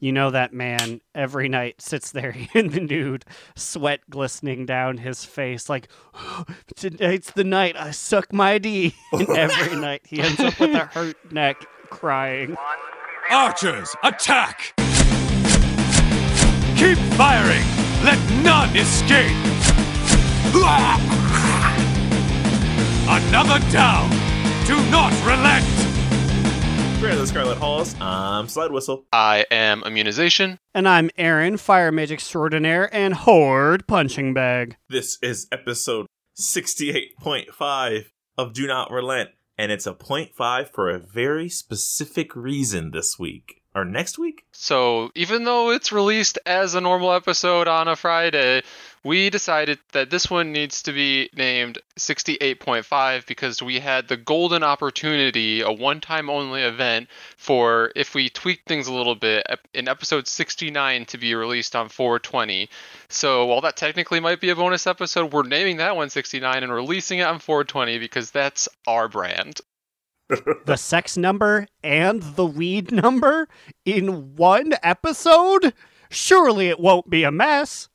You know that man every night sits there in the nude, sweat glistening down his face, like, tonight's the night I suck my D. And every night he ends up with a hurt neck crying. Archers, attack! Keep firing! Let none escape! Another down! Do not relent! We're the Scarlet Halls. I'm Slide Whistle. I am immunization. And I'm Aaron, Fire Mage Extraordinaire and Horde Punching Bag. This is episode 68.5 of Do Not Relent, and it's a 0.5 for a very specific reason this week. Or next week? So, even though it's released as a normal episode on a Friday, we decided that this one needs to be named 68.5 because we had the golden opportunity, a one time only event, for if we tweak things a little bit, in episode 69 to be released on 420. So, while that technically might be a bonus episode, we're naming that one 69 and releasing it on 420 because that's our brand the sex number and the weed number in one episode? Surely it won't be a mess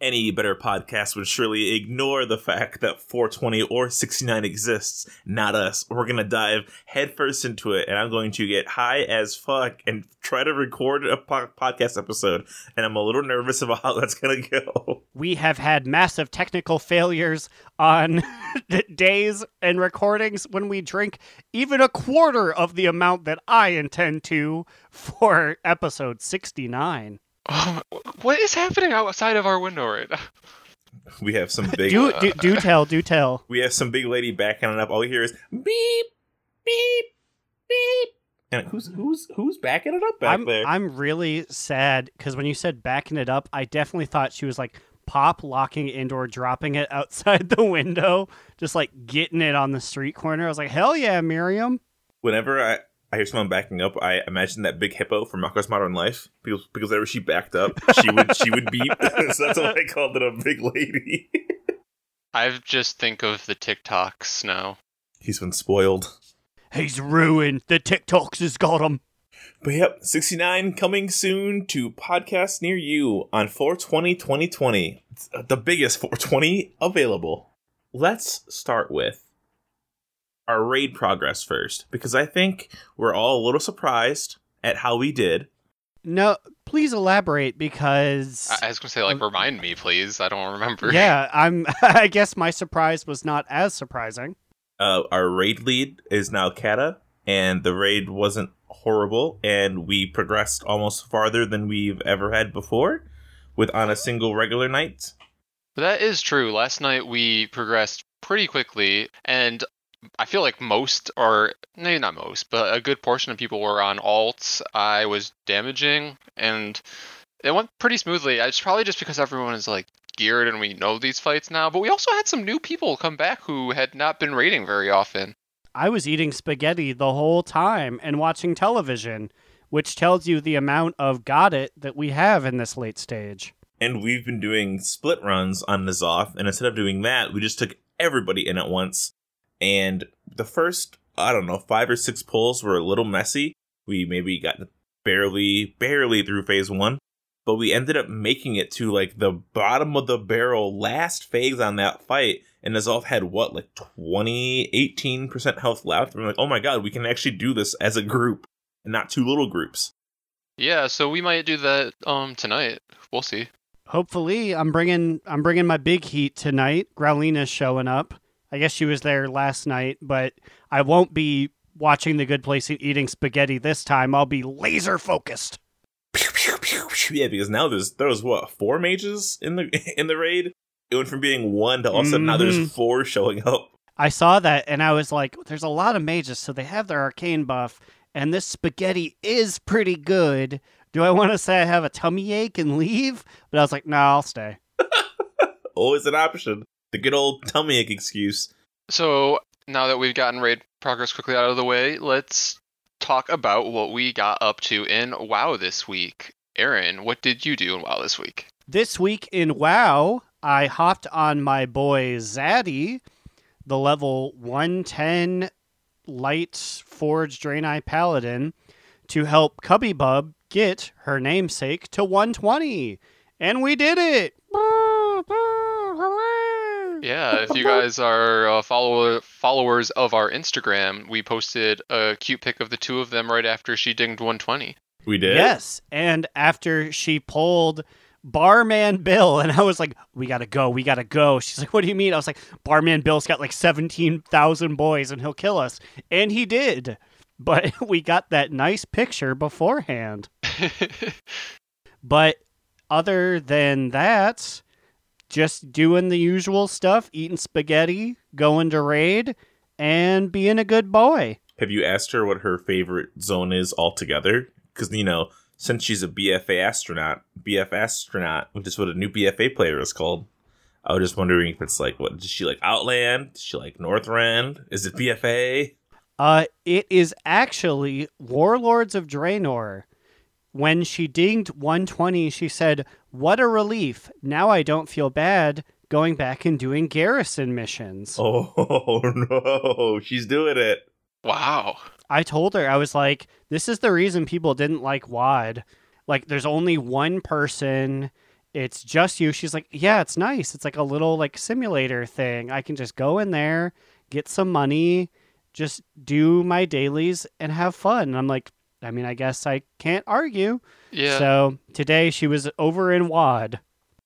any better podcast would surely ignore the fact that 420 or 69 exists, not us. We're going to dive headfirst into it, and I'm going to get high as fuck and try to record a po- podcast episode. And I'm a little nervous about how that's going to go. We have had massive technical failures on days and recordings when we drink even a quarter of the amount that I intend to for episode 69. Oh, what is happening outside of our window right now? We have some big. do, uh, do, do tell, do tell. We have some big lady backing it up. All we hear is beep, beep, beep. And who's who's who's backing it up back I'm, there? I'm really sad because when you said backing it up, I definitely thought she was like pop locking indoor, dropping it outside the window, just like getting it on the street corner. I was like, hell yeah, Miriam. Whenever I I hear someone backing up, I imagine that big hippo from Rocko's Modern Life because because whenever she backed up, she would she would beep. so that's why I called it a big lady. I just think of the TikToks now. He's been spoiled. He's ruined. The TikToks has got him. But yep, 69 coming soon to podcasts near you on 420 2020. It's uh, the biggest 420 available. Let's start with our raid progress first because I think we're all a little surprised at how we did. No, please elaborate because I, I was gonna say like remind me, please. I don't remember. Yeah, I'm. I guess my surprise was not as surprising. Uh, our raid lead is now Kata, and the raid wasn't horrible, and we progressed almost farther than we've ever had before, with on a single regular night. That is true. Last night we progressed pretty quickly, and I feel like most or maybe not most, but a good portion of people were on alts. I was damaging and it went pretty smoothly. It's probably just because everyone is like geared and we know these fights now, but we also had some new people come back who had not been raiding very often. I was eating spaghetti the whole time and watching television, which tells you the amount of got it that we have in this late stage. And we've been doing split runs on N'Zoth, and instead of doing that, we just took everybody in at once and the first, I don't know, five or six pulls were a little messy. We maybe got barely, barely through phase one, but we ended up making it to like the bottom of the barrel last phase on that fight. And N'Zoth had what, like 20, 18% health left. And we're like, oh my god, we can actually do this as a group and not two little groups. Yeah, so we might do that um tonight. We'll see. Hopefully, I'm bringing I'm bringing my big heat tonight. Growlina's showing up. I guess she was there last night, but I won't be watching The Good Place and eating spaghetti this time. I'll be laser focused. Yeah, because now there's there was what four mages in the in the raid. It went from being one to all of a sudden now there's mm-hmm. four showing up. I saw that and I was like, "There's a lot of mages, so they have their arcane buff, and this spaghetti is pretty good." Do I want to say I have a tummy ache and leave? But I was like, "No, nah, I'll stay." Always an option the good old tummy ache excuse. So now that we've gotten raid progress quickly out of the way, let's talk about what we got up to in WoW this week. Aaron, what did you do in WoW this week? This week in WoW, I hopped on my boy Zaddy, the level 110 light forge Draenei Paladin, to help Cubby Bub get her namesake to 120. And we did it. Yeah, if you guys are uh, follow- followers of our Instagram, we posted a cute pic of the two of them right after she dinged 120. We did. Yes. And after she pulled Barman Bill, and I was like, we got to go. We got to go. She's like, what do you mean? I was like, Barman Bill's got like 17,000 boys and he'll kill us. And he did. But we got that nice picture beforehand. But other than that, just doing the usual stuff, eating spaghetti, going to raid, and being a good boy. Have you asked her what her favorite zone is altogether? Because you know, since she's a BFA astronaut, BF astronaut, which is what a new BFA player is called. I was just wondering if it's like, what does she like? Outland? Does she like Northrend? Is it BFA? Uh, it is actually Warlords of Draenor. When she dinged 120, she said, What a relief. Now I don't feel bad going back and doing garrison missions. Oh no, she's doing it. wow. I told her, I was like, This is the reason people didn't like WAD. Like, there's only one person. It's just you. She's like, Yeah, it's nice. It's like a little like simulator thing. I can just go in there, get some money, just do my dailies and have fun. And I'm like, I mean, I guess I can't argue. Yeah. So today she was over in WAD.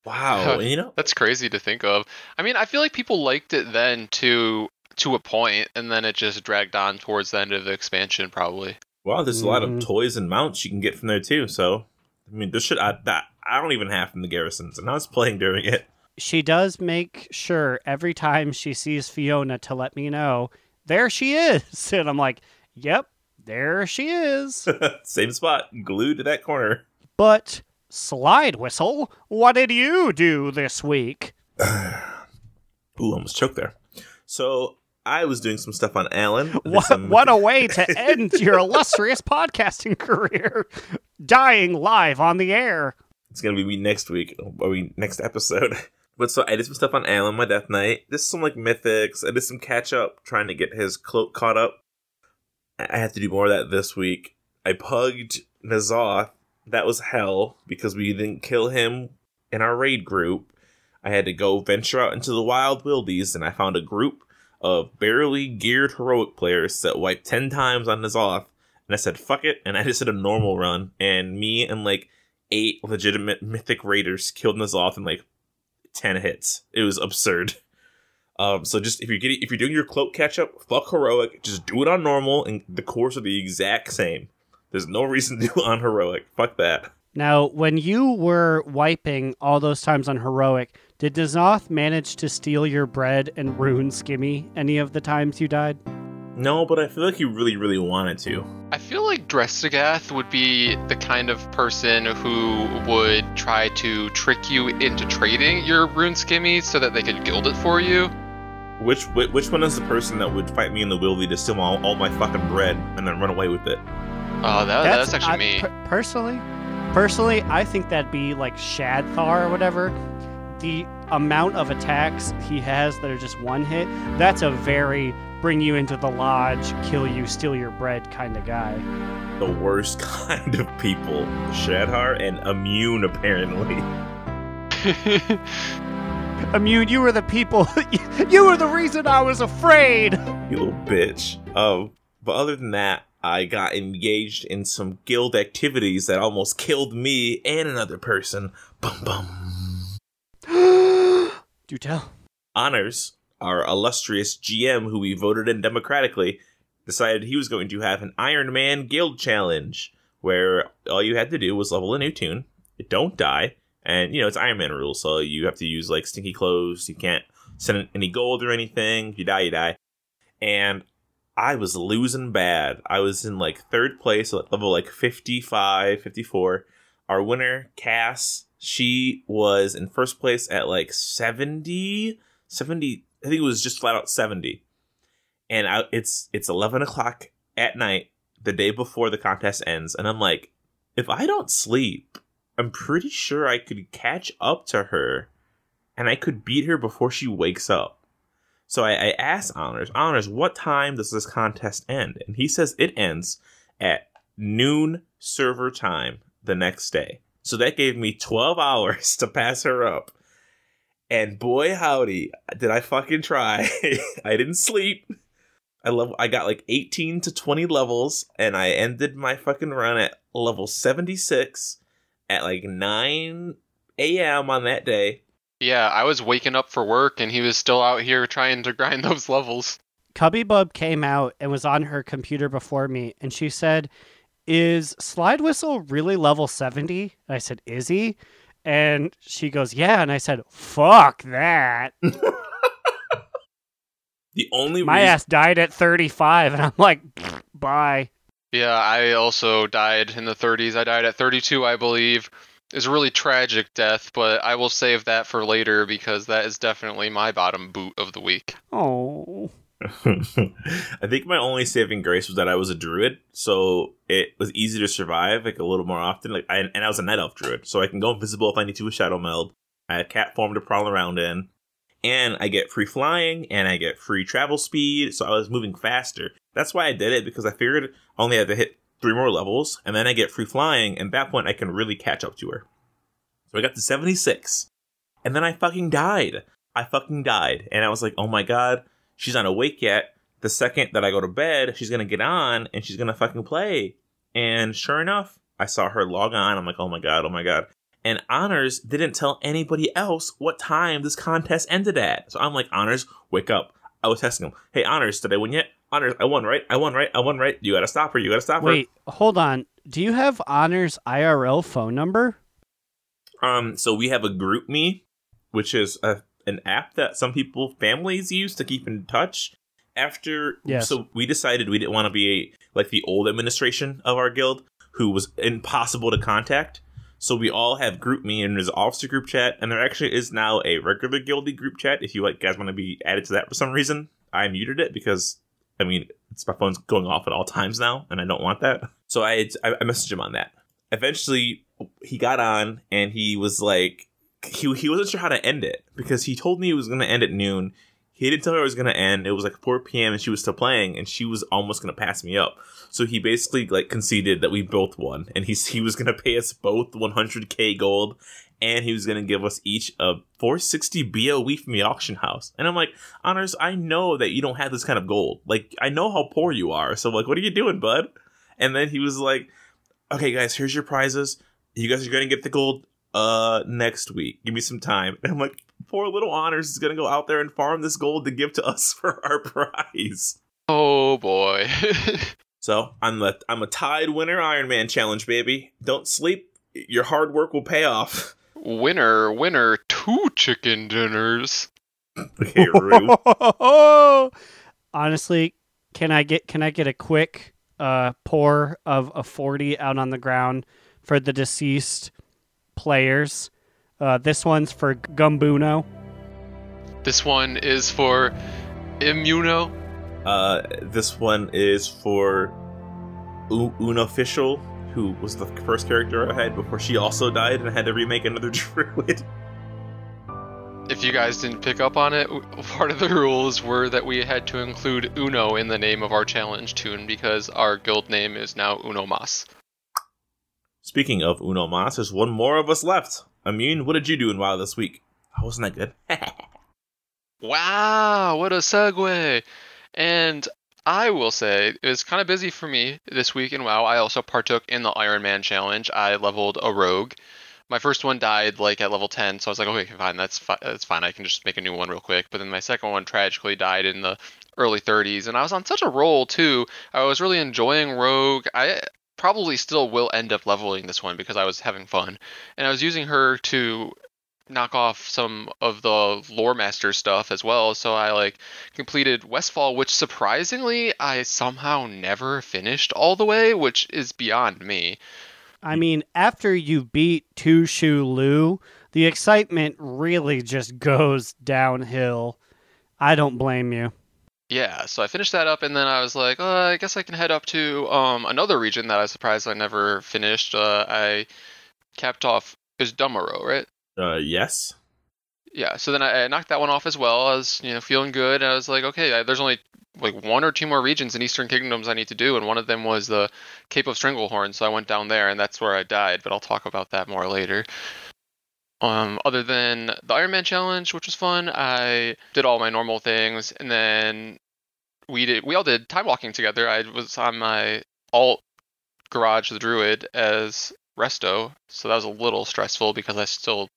Wow, you know, That's crazy to think of. I mean, I feel like people liked it then to to a point, and then it just dragged on towards the end of the expansion, probably. wow, there's a lot of Mhm. toys and mounts you can get from there too. So, I mean, this should I, that I don't even have from the garrisons, and I was playing during it. She does make sure every time she sees Fiona to let me know, there she is. And I'm like, yep, there she is. Same spot, glued to that corner. but Slide Whistle, what did you do this week? Ooh, almost choked there. So I was doing some stuff on Alan. What, some- what a way to end your illustrious podcasting career. Dying live on the air. It's gonna be me next week. I mean, next episode. But so I did some stuff on Alan, my Death Knight. Just some like mythics. I did some catch up, trying to get his cloak caught up. I have to do more of that this week. I pugged N'Zoth. That was hell because we didn't kill him in our raid group. I had to go venture out into the wild wildies, and I found a group of barely geared heroic players that wiped ten times on N'Zoth. And I said, "Fuck it," and I just did a normal run. And me and like eight legitimate mythic raiders killed N'Zoth in like ten hits. It was absurd. Um, so just if you're getting if you're doing your cloak catch up, fuck heroic, just do it on normal, and the cores are the exact same. There's no reason to do it on heroic. Fuck that. Now, when you were wiping all those times on heroic, did Dazoth manage to steal your bread and ruin Skimmy any of the times you died? No, but I feel like you really, really wanted to. I feel like Drest'agath would be the kind of person who would try to trick you into trading your rune skimmy so that they could gild it for you. Which whi- which one is the person that would fight me in the wildy to steal all, all my fucking bread and then run away with it? Oh, that, that's, actually I- me. per- personally, personally, I think that'd be like Shad'har or whatever. The amount of attacks he has that are just one hit, that's a very bring you into the lodge, kill you, steal your bread kind of guy. The worst kind of people. Shad'har and immune apparently. Immune, you were the people. you were the reason I was afraid. You little bitch. Um, but other than that, I got engaged in some guild activities that almost killed me and another person. Bum bum. Do tell. Honors, our illustrious GM, who we voted in democratically, decided he was going to have an Iron Man guild challenge where all you had to do was level a new tune, don't die, and you know it's Iron Man rules, so you have to use like stinky clothes. You can't send any gold or anything. If you die, you die. And I was losing bad. I was in like third place level like 55, 54. Our winner, Cass, she was in first place at like 70, 70. I think it was just flat out 70. And I, it's it's 11 o'clock at night, the day before the contest ends, and I'm like, if I don't sleep, I'm pretty sure I could catch up to her, and I could beat her before she wakes up. So I, I asked Honors, Honors, what time does this contest end? And he says it ends at noon server time. the next day. So that gave me 12 hours to pass her up. And boy howdy, did I fucking try. I didn't sleep. I love I got like 18 to 20 levels and I ended my fucking run at level 76 at like 9 a.m. on that day. Yeah, I was waking up for work and he was still out here trying to grind those levels. Cubby Bub came out and was on her computer before me, and she said, "Is Slide Whistle really level 70?" I said, "Is he?" And she goes, "Yeah." And I said, "Fuck that." The only My reason- ass died at 35, and I'm like, "Bye." Yeah, I also died in the 30s. I died at 32, I believe. It's a really tragic death, but I will save that for later because that is definitely my bottom boot of the week. Oh. I think my only saving grace was that I was a druid, so it was easy to survive like a little more often. Like, I, and I was a night elf druid, so I can go invisible if I need to with shadow meld. I had cat form to prowl around in, and I get free flying and I get free travel speed, so I was moving faster. That's why I did it because I figured I only had to hit three more levels, and then I get free flying, and at that point I can really catch up to her. So I got to seventy six, and then I fucking died. I fucking died, and I was like, oh my god she's not awake yet. The second that I go to bed, she's gonna get on and she's gonna fucking play. And sure enough, I saw her log on. I'm like, oh my god, oh my god. And Honors didn't tell anybody else what time this contest ended at. So I'm like, Honors, wake up. I was testing him. Hey, Honors, did I win yet? Honors, I won, right? I won, right? I won, right? You gotta stop her. You gotta stop her. Wait, hold on. Do you have Honor's IRL phone number? Um, so we have a group me, which is a an app that some people families use to keep in touch. After Yes. so we decided we didn't want to be a, like the old administration of our guild, who was impossible to contact. So we all have group me and there's officer group chat, and there actually is now a regular guildy group chat. If you like guys want to be added to that for some reason, I muted it because I mean it's my phone's going off at all times now, and I don't want that. So I I, I messaged him on that. Eventually, he got on and he was like, he he wasn't sure how to end it because he told me it was going to end at noon. He didn't tell her it was to end. It was like 4 p.m. and she was still playing, and she was almost to pass me up. So he basically like conceded that we both won, and he's he was to pay us both 100k gold, and he was to give us each a 460 BOE from the auction house. And I'm like, honors, I know that you don't have this kind of gold. Like I know how poor you are. So like, what are you doing, bud? And then he was like, okay, guys, here's your prizes. You guys are to get the gold uh next week. Give me some time. And I'm like, poor little honors is gonna go out there and farm this gold to give to us for our prize. Oh boy. So I'm the I'm a tied winner Iron Man challenge, baby. Don't sleep. Your hard work will pay off. winner, winner, two chicken dinners. Okay, Rue. Honestly, can I get can I get a quick uh, pour of a forty out on the ground for the deceased players? Uh, this one's for Gumbuno. This one is for Immuno. Uh, this one is for U- Unofficial, who was the first character I had before she also died, and I had to remake another druid. If you guys didn't pick up on it, part of the rules were that we had to include Uno in the name of our challenge tune because our guild name is now Uno Mas. Speaking of Uno Mas, there's one more of us left. Immune, what did you do in WoW this week? Oh, wasn't that good? Wow, what a segue! And I will say it was kind of busy for me this week in WoW. I also partook in the Iron Man challenge. I leveled a rogue. My first one died like at level 10, so I was like, okay, fine, that's fi- that's fine. I can just make a new one real quick. But then my second one tragically died in the early 30s, and I was on such a roll too. I was really enjoying rogue. I probably still will end up leveling this one because I was having fun, and I was using her to knock off some of the lore master stuff as well. So I like completed Westfall, which surprisingly I somehow never finished all the way, which is beyond me. I mean, after you beat Shoe Lu, the excitement really just goes downhill. I don't blame you. Yeah, so I finished that up, and then I was like, uh, I guess I can head up to um, another region that I was surprised I never finished. Uh, I capped off is Dun Morogh, right? uh, yes. Yeah, so then I, I knocked that one off as well. I was, you know, feeling good. I was like, okay, I, there's only like one or two more regions in Eastern Kingdoms I need to do, and one of them was the Cape of Stranglehorn. So I went down there, and that's where I died. But I'll talk about that more later. Um, other than the Iron Man challenge, which was fun, I did all my normal things, and then we did we all did time walking together. I was on my alt garage the druid as resto, so that was a little stressful because I still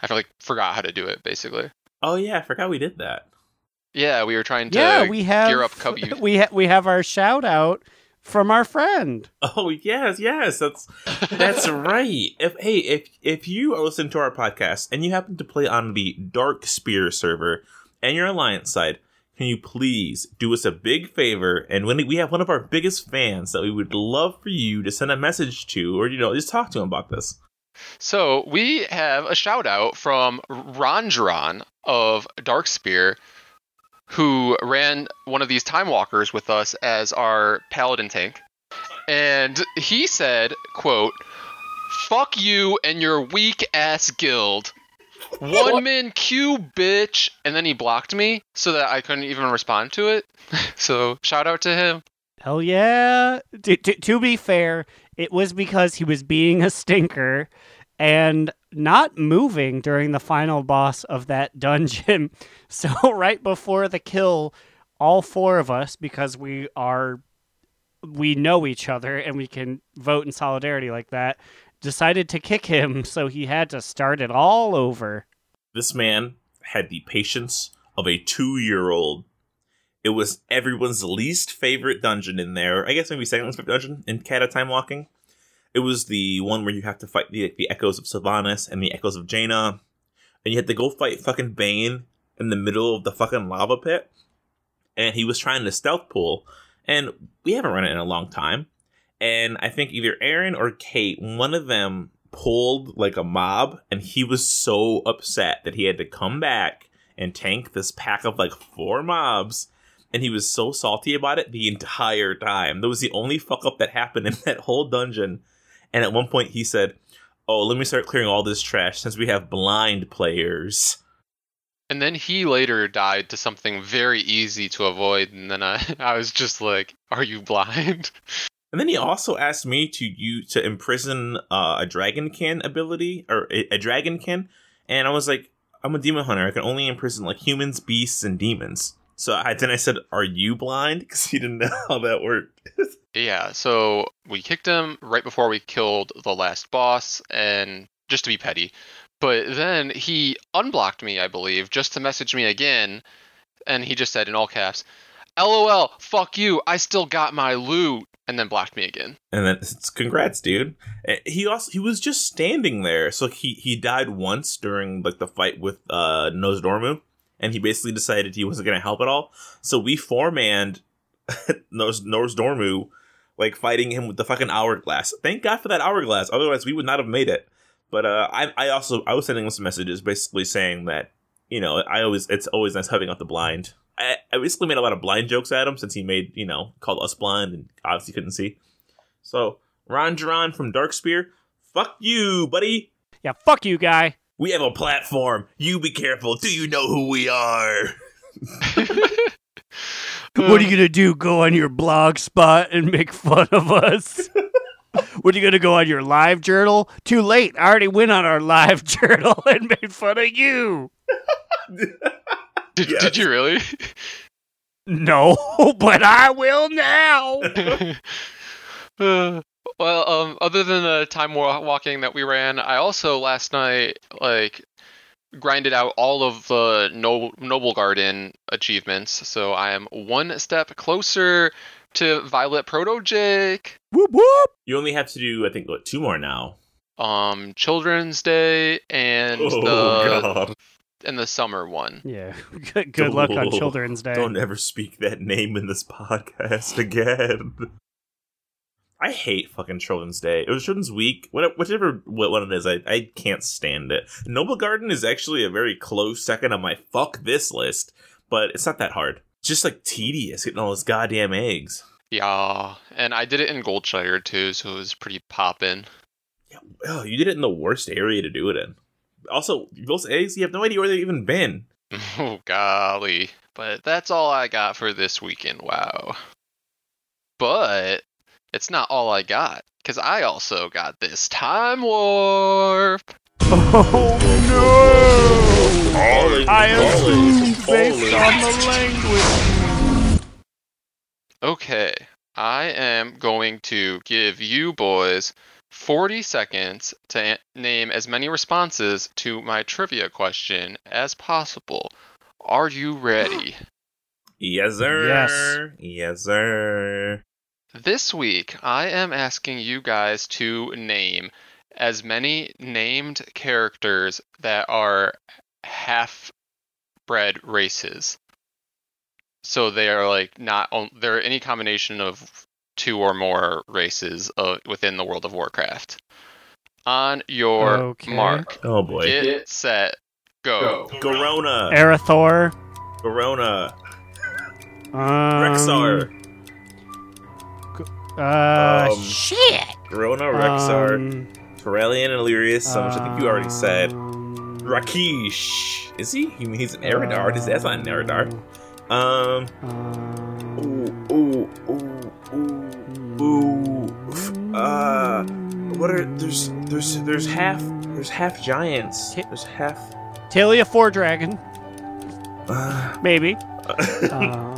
I feel like forgot how to do it basically. Oh yeah, I forgot we did that. Yeah, we were trying to yeah, we have gear up Cubby. we ha- we have our shout out from our friend. Oh yes, yes, that's that's right. If hey, if if you are listening to our podcast and you happen to play on the Darkspear server and you're Alliance side, can you please do us a big favor? And when we have one of our biggest fans that we would love for you to send a message to, or you know, just talk to him about this. So we have a shout out from Rondron of Darkspear, who ran one of these time walkers with us as our paladin tank. And he said, quote, Fuck you and your weak ass guild. One man Q bitch and then he blocked me so that I couldn't even respond to it. so shout out to him. Hell yeah. To, to, to be fair, it was because he was being a stinker and not moving during the final boss of that dungeon. So, right before the kill, all four of us, because we are, we know each other and we can vote in solidarity like that, decided to kick him. So, he had to start it all over. This man had the patience of a two year old. It was everyone's least favorite dungeon in there. I guess maybe second least favorite dungeon in Kata Time Walking. It was the one where you have to fight the the echoes of Sylvanas and the echoes of Jaina, and you had to go fight fucking Baine in the middle of the fucking lava pit. And he was trying to stealth pull, and we haven't run it in a long time. And I think either Aaron or Kate, one of them pulled like a mob, and he was so upset that he had to come back and tank this pack of like four mobs. And he was so salty about it the entire time. That was the only fuck up that happened in that whole dungeon. And at one point he said, Oh, let me start clearing all this trash since we have blind players. And then he later died to something very easy to avoid, and then I, I was just like, "Are you blind?" And then he also asked me to you to imprison uh, a dragonkin ability or a, a dragonkin, and I was like, "I'm a demon hunter. I can only imprison like humans, beasts, and demons." So I then I said, "Are you blind?" Because he didn't know how that worked. yeah, so we kicked him right before we killed the last boss, and just to be petty. But then he unblocked me, I believe, just to message me again, and he just said in all caps, "LOL, fuck you. I still got my loot." And then blocked me again. And then it's congrats, dude. Eh, He also he was just standing there. So he he died once during like the fight with uh Nosdormu, and he basically decided he wasn't gonna help at all. So we four manned Nos Nosdormu, like fighting him with the fucking hourglass. Thank God for that hourglass. Otherwise, we would not have made it. But uh, I I also I was sending him some messages basically saying that you know I always it's always nice having out the blind. I, I basically made a lot of blind jokes at him since he made you know called us blind and obviously couldn't see. So Ron Duran from Darkspear, fuck you, buddy. Yeah, fuck you, guy. We have a platform. You be careful. Do you know who we are? What are you gonna do? Go on your blog spot and make fun of us? what are you gonna go on your live journal? Too late. I already went on our live journal and made fun of you. Did, Yes. did you really? No, but I will now. Uh, well, um, other than the time walking that we ran, I also last night like grinded out all of the no- Noble Garden achievements, so I am one step closer to Violet Proto-Drake. whoop whoop. You only have to do, I think, what, two more now. Um, Children's Day and Oh, the God. And the summer one. Yeah. Good, good luck on Children's Day. Don't ever speak that name in this podcast again. I hate fucking Children's Day. It was Children's Week. What- Whichever what one it is, I, I can't stand it. Noble Garden is actually a very close second on my fuck this list, but it's not that hard. It's just like tedious getting all those goddamn eggs. Yeah, and I did it in Goldshire too, so it was pretty poppin'. Oh, you did it in the worst area to do it in. Also, those eggs, you have no idea where they've even been. Oh golly. But that's all I got for this weekend. Wow. But it's not all I got cuz I also got this time warp. Oh no! Falling, I falling, assumed based on the language. Okay. I am going to give you boys 40 seconds to name as many responses to my trivia question as possible. Are you ready? Yes, sir. Yes. Yes, sir. This week, I am asking you guys to name as many named characters that are half bred races. So they are like not on, they're any combination of two or more races uh, within the World of Warcraft. On your Okay. mark, Oh boy. get set, go. Garona. Arator. Garona. Um, Rexxar. Uh, Um, shit. Garona, Rexxar, Um, Corellian, and Illyrius, some which I think you already said. um, Rakish. Is he? He he's an Eridar. His dad's not an Eridar. Um. um, Ooh, ooh, ooh, ooh, ooh. Uh. What are there's there's there's half there's half giants. There's half. Taelia Fordragon, Uh, maybe. Um,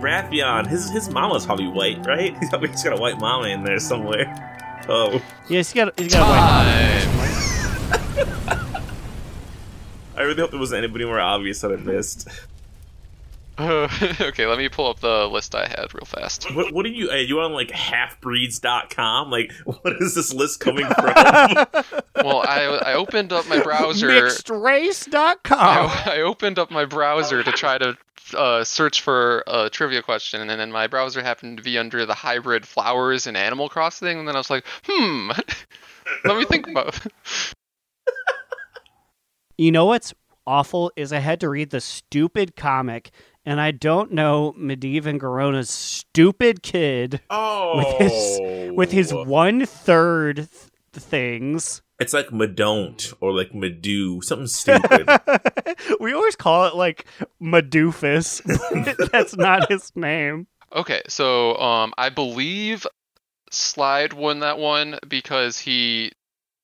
Wrathion. His his mama's probably white, right? He's got, a white mama in there somewhere. Oh, yeah, he's got. He's got. White. Time. I really hope there wasn't anybody more obvious that I missed. okay, let me pull up the list I had real fast. What, what are you? Are you on like halfbreeds.com? Like, what is this list coming from? Well, I I opened up my browser. Mixedrace.com. I, I opened up my browser to try to uh, search for a trivia question, and then my browser happened to be under the hybrid flowers and Animal Crossing, thing. and then I was like, hmm, let me think about. You know what's awful is I had to read the stupid comic, and I don't know Medivh and Garona's stupid kid oh, with his with his one third th- things. It's like Madon't or like Madu, something stupid. we always call it like Madoofus. That's not his name. Okay, so um, I believe Slide won that one because he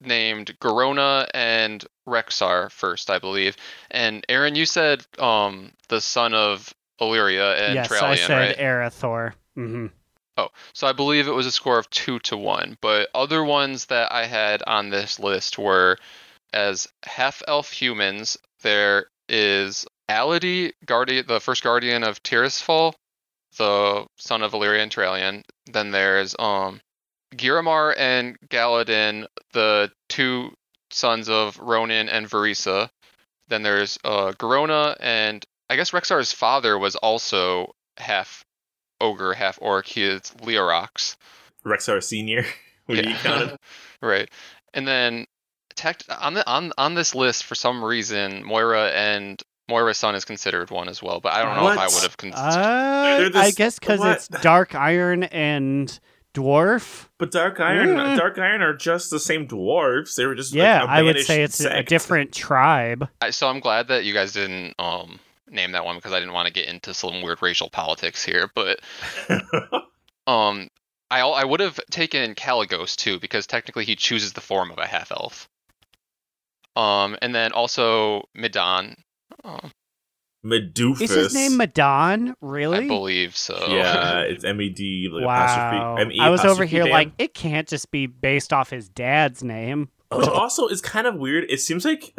named Garona and Rexxar first, I believe. And Aaron, you said um the son of Alleria and yes, I said right? Arator. hmm Oh, so I believe it was a score of two to one. But other ones that I had on this list were as half elf humans. There is Ality, guardian, the first guardian of Tirisfal, the son of Alleria and Turalyon. Then there's um Giramar and Galadin, the two sons of Rhonin and Vereesa. Then there's uh Garona and I guess Rexxar's father was also half ogre, half orc. He is Leoroxx. Rexxar Senior. Would you count it? right. And then tech on the on on this list for some reason Moira and Moira's son is considered one as well, but I don't know if I would have considered. Uh, They're I guess because it's Dark Iron and Dwarf. But Dark Iron, Mm. Dark Iron are just the same dwarves. They were just like, Yeah, a I would say it's a different tribe. I, so I'm glad that you guys didn't um name that one because I didn't want to get into some weird racial politics here, but um I I would have taken Kalecgos too because technically he chooses the form of a half elf. Um and then also Medan. Um, Medoofus. Is his name Madon? Really? I believe so. Yeah, it's M E D like wow. apostrophe. M-E I was over here Dan. like, it can't just be based off his dad's name. Which also is kind of weird. It seems like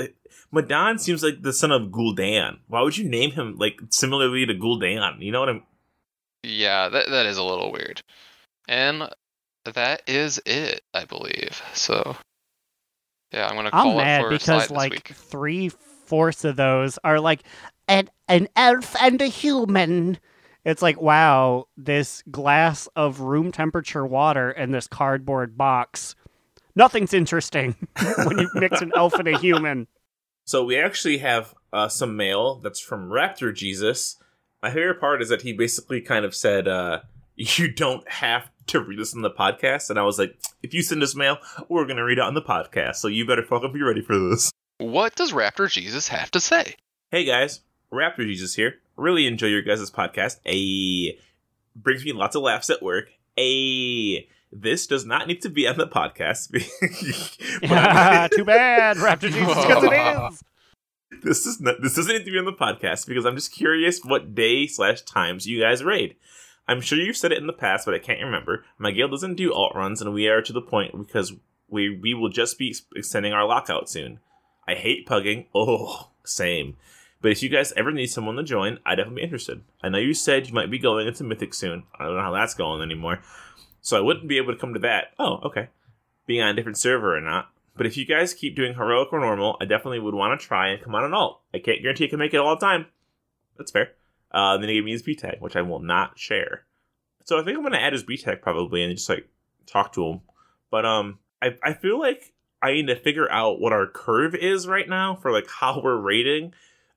Madan seems like the son of Gul'dan. Why would you name him like similarly to Gul'dan? You know what I'm? Yeah, that that is a little weird. And that is it, I believe. So yeah, I'm gonna call I'm it mad for because slide this like three fourths of those are like an an elf and a human. It's like wow, this glass of room temperature water and this cardboard box. Nothing's interesting when you mix an elf and a human. So we actually have uh, some mail that's from Raptor Jesus. My favorite part is that he basically kind of said, uh, "You don't have to read this on the podcast," and I was like, "If you send us mail, we're gonna read it on the podcast. So you better fucking be ready for this." What does Raptor Jesus have to say? Hey guys, Raptor Jesus here. Really enjoy your guys' podcast. A brings me lots of laughs at work. A this does not need to be on the podcast. Too bad, Raptor Jesus, because it is. this is not, this doesn't need to be on the podcast because I'm just curious what day slash times you guys raid. I'm sure you've said it in the past, but I can't remember. My guild doesn't do alt runs, and we are to the point because we we will just be extending our lockout soon. I hate pugging. Oh, same. But if you guys ever need someone to join, I'd definitely be interested. I know you said you might be going into Mythic soon. I don't know how that's going anymore. So I wouldn't be able to come to that. Oh, okay. Being on a different server or not. But if you guys keep doing heroic or normal, I definitely would want to try and come on an alt. I can't guarantee I can make it all the time. That's fair. Uh, then he gave me his B tag, which I will not share. So I think I'm gonna add his B tag probably and just like talk to him. But um, I I feel like I need to figure out what our curve is right now for like how we're rating,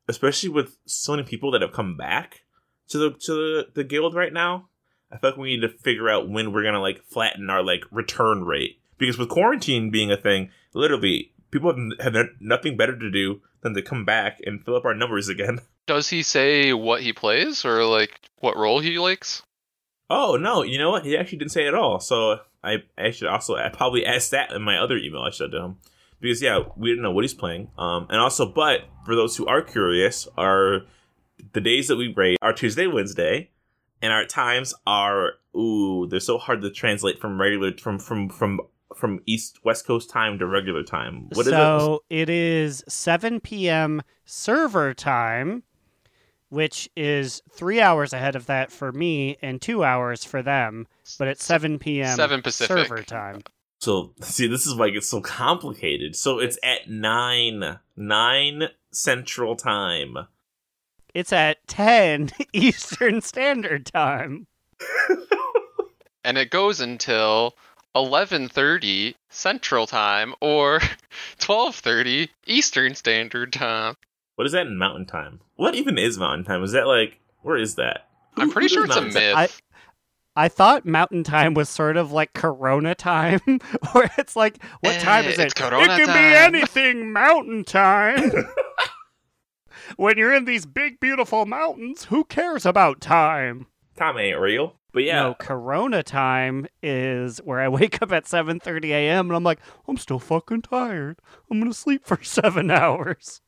especially with so many people that have come back to the to the, the guild right now. I feel like we need to figure out when we're gonna like flatten our like return rate because with quarantine being a thing, literally people have, have nothing better to do than to come back and fill up our numbers again. Does he say what he plays or like what role he likes? Oh no, you know what? He actually didn't say it at all. So I, I should also I probably asked that in my other email I sent to him because yeah, we didn't know what he's playing. Um, and also, but for those who are curious, are the days that we rate are Tuesday, Wednesday, and our times are ooh, they're so hard to translate from regular from from from from East West Coast time to regular time. What is it? so it is 7 p.m. server time, which is three hours ahead of that for me and two hours for them. But it's 7 p.m. 7 Pacific. server time. So see, this is why it gets so complicated. So it's at nine nine Central Time. It's at 10 Eastern Standard Time. And it goes until 11:30 Central Time or 12:30 Eastern Standard Time. What is that in Mountain Time? What even is Mountain Time? Is that like where is that? Who- I'm pretty sure it's a myth. Time? I thought Mountain Time was sort of like Corona time, where it's like, what Eh, time is it? Corona it can time. be anything Mountain Time. when you're in these big, beautiful mountains, who cares about time? Time ain't real. But yeah, No, Corona time is where I wake up at 7:30 a.m. and I'm like, I'm still fucking tired. I'm gonna sleep for seven hours.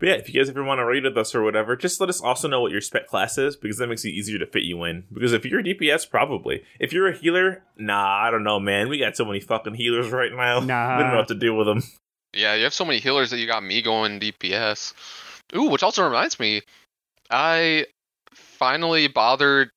But yeah, if you guys ever want to raid with us or whatever, just let us also know what your spec class is because that makes it easier to fit you in. Because if you're a DPS, probably. If you're a healer, nah, I don't know, man. We got so many fucking healers right now. Nah. we don't know what to do with them. Yeah, you have so many healers that you got me going DPS. Ooh, which also reminds me, I finally bothered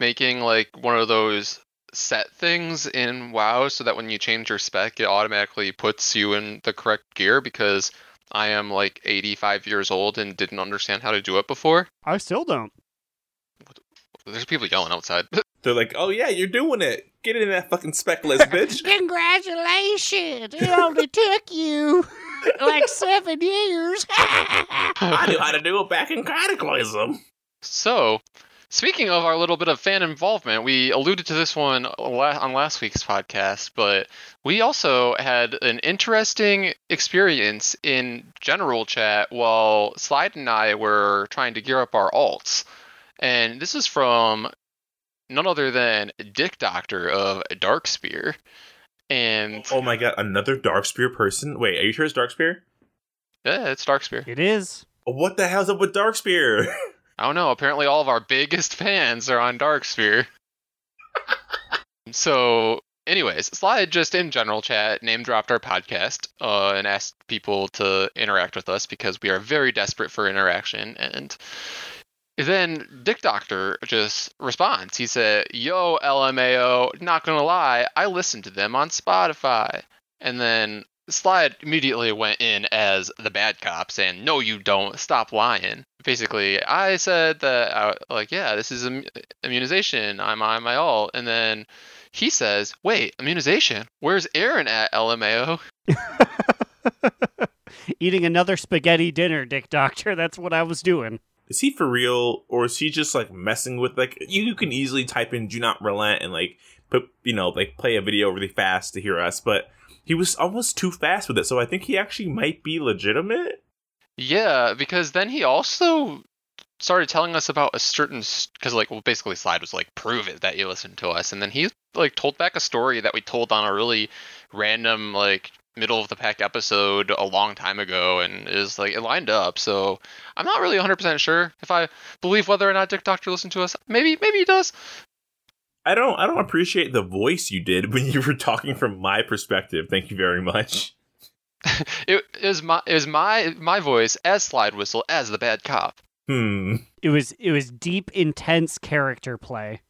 making like one of those set things in WoW so that when you change your spec, it automatically puts you in the correct gear because I am like 85 years old and didn't understand how to do it before. I still don't. There's people yelling outside. They're like, oh yeah, you're doing it. Get in that fucking spec list, bitch. Congratulations! It only took you like seven years. I knew how to do it back in Cataclysm. So, speaking of our little bit of fan involvement, we alluded to this one on last week's podcast, but we also had an interesting experience in general chat while Slide and I were trying to gear up our alts. And this is from none other than Dick Doctor of Darkspear. And Oh, oh my god, another Darkspear person? Wait, are you sure it's Darkspear? yeah, it's Darkspear. it is. What the hell's up with Darkspear? I don't know. Apparently, all of our biggest fans are on Darkspear. so, anyways, Slide just in general chat name dropped our podcast uh, and asked people to interact with us because we are very desperate for interaction. And then Dick Doctor just responds. He said, Yo, LMAO, not gonna lie, I listened to them on Spotify. And then Slide immediately went in as the bad cop, saying, "No, you don't. Stop lying." Basically, I said that, I, like, yeah, this is im- immunization. I'm on my all, and then he says, "Wait, immunization? Where's Aaron at LMAO?" Eating another spaghetti dinner, Dick Doctor. That's what I was doing. is he for real or is he just like messing with like you can easily type in do not relent and like put you know like play a video really fast to hear us but he was almost too fast with it so i think he actually might be legitimate. Yeah, because then he also started telling us about a certain because like well basically slide was like prove it that you listened to us and then he like told back a story that we told on a really random like middle of the pack episode a long time ago and is like it lined up so i'm not really 100% sure if i believe whether or not dick doctor listened to us. Maybe maybe he does I don't I don't appreciate the voice you did when you were talking from my perspective. Thank you very much. it is my it was my my voice as slide whistle as the bad cop Hmm. It was it was deep, intense character play.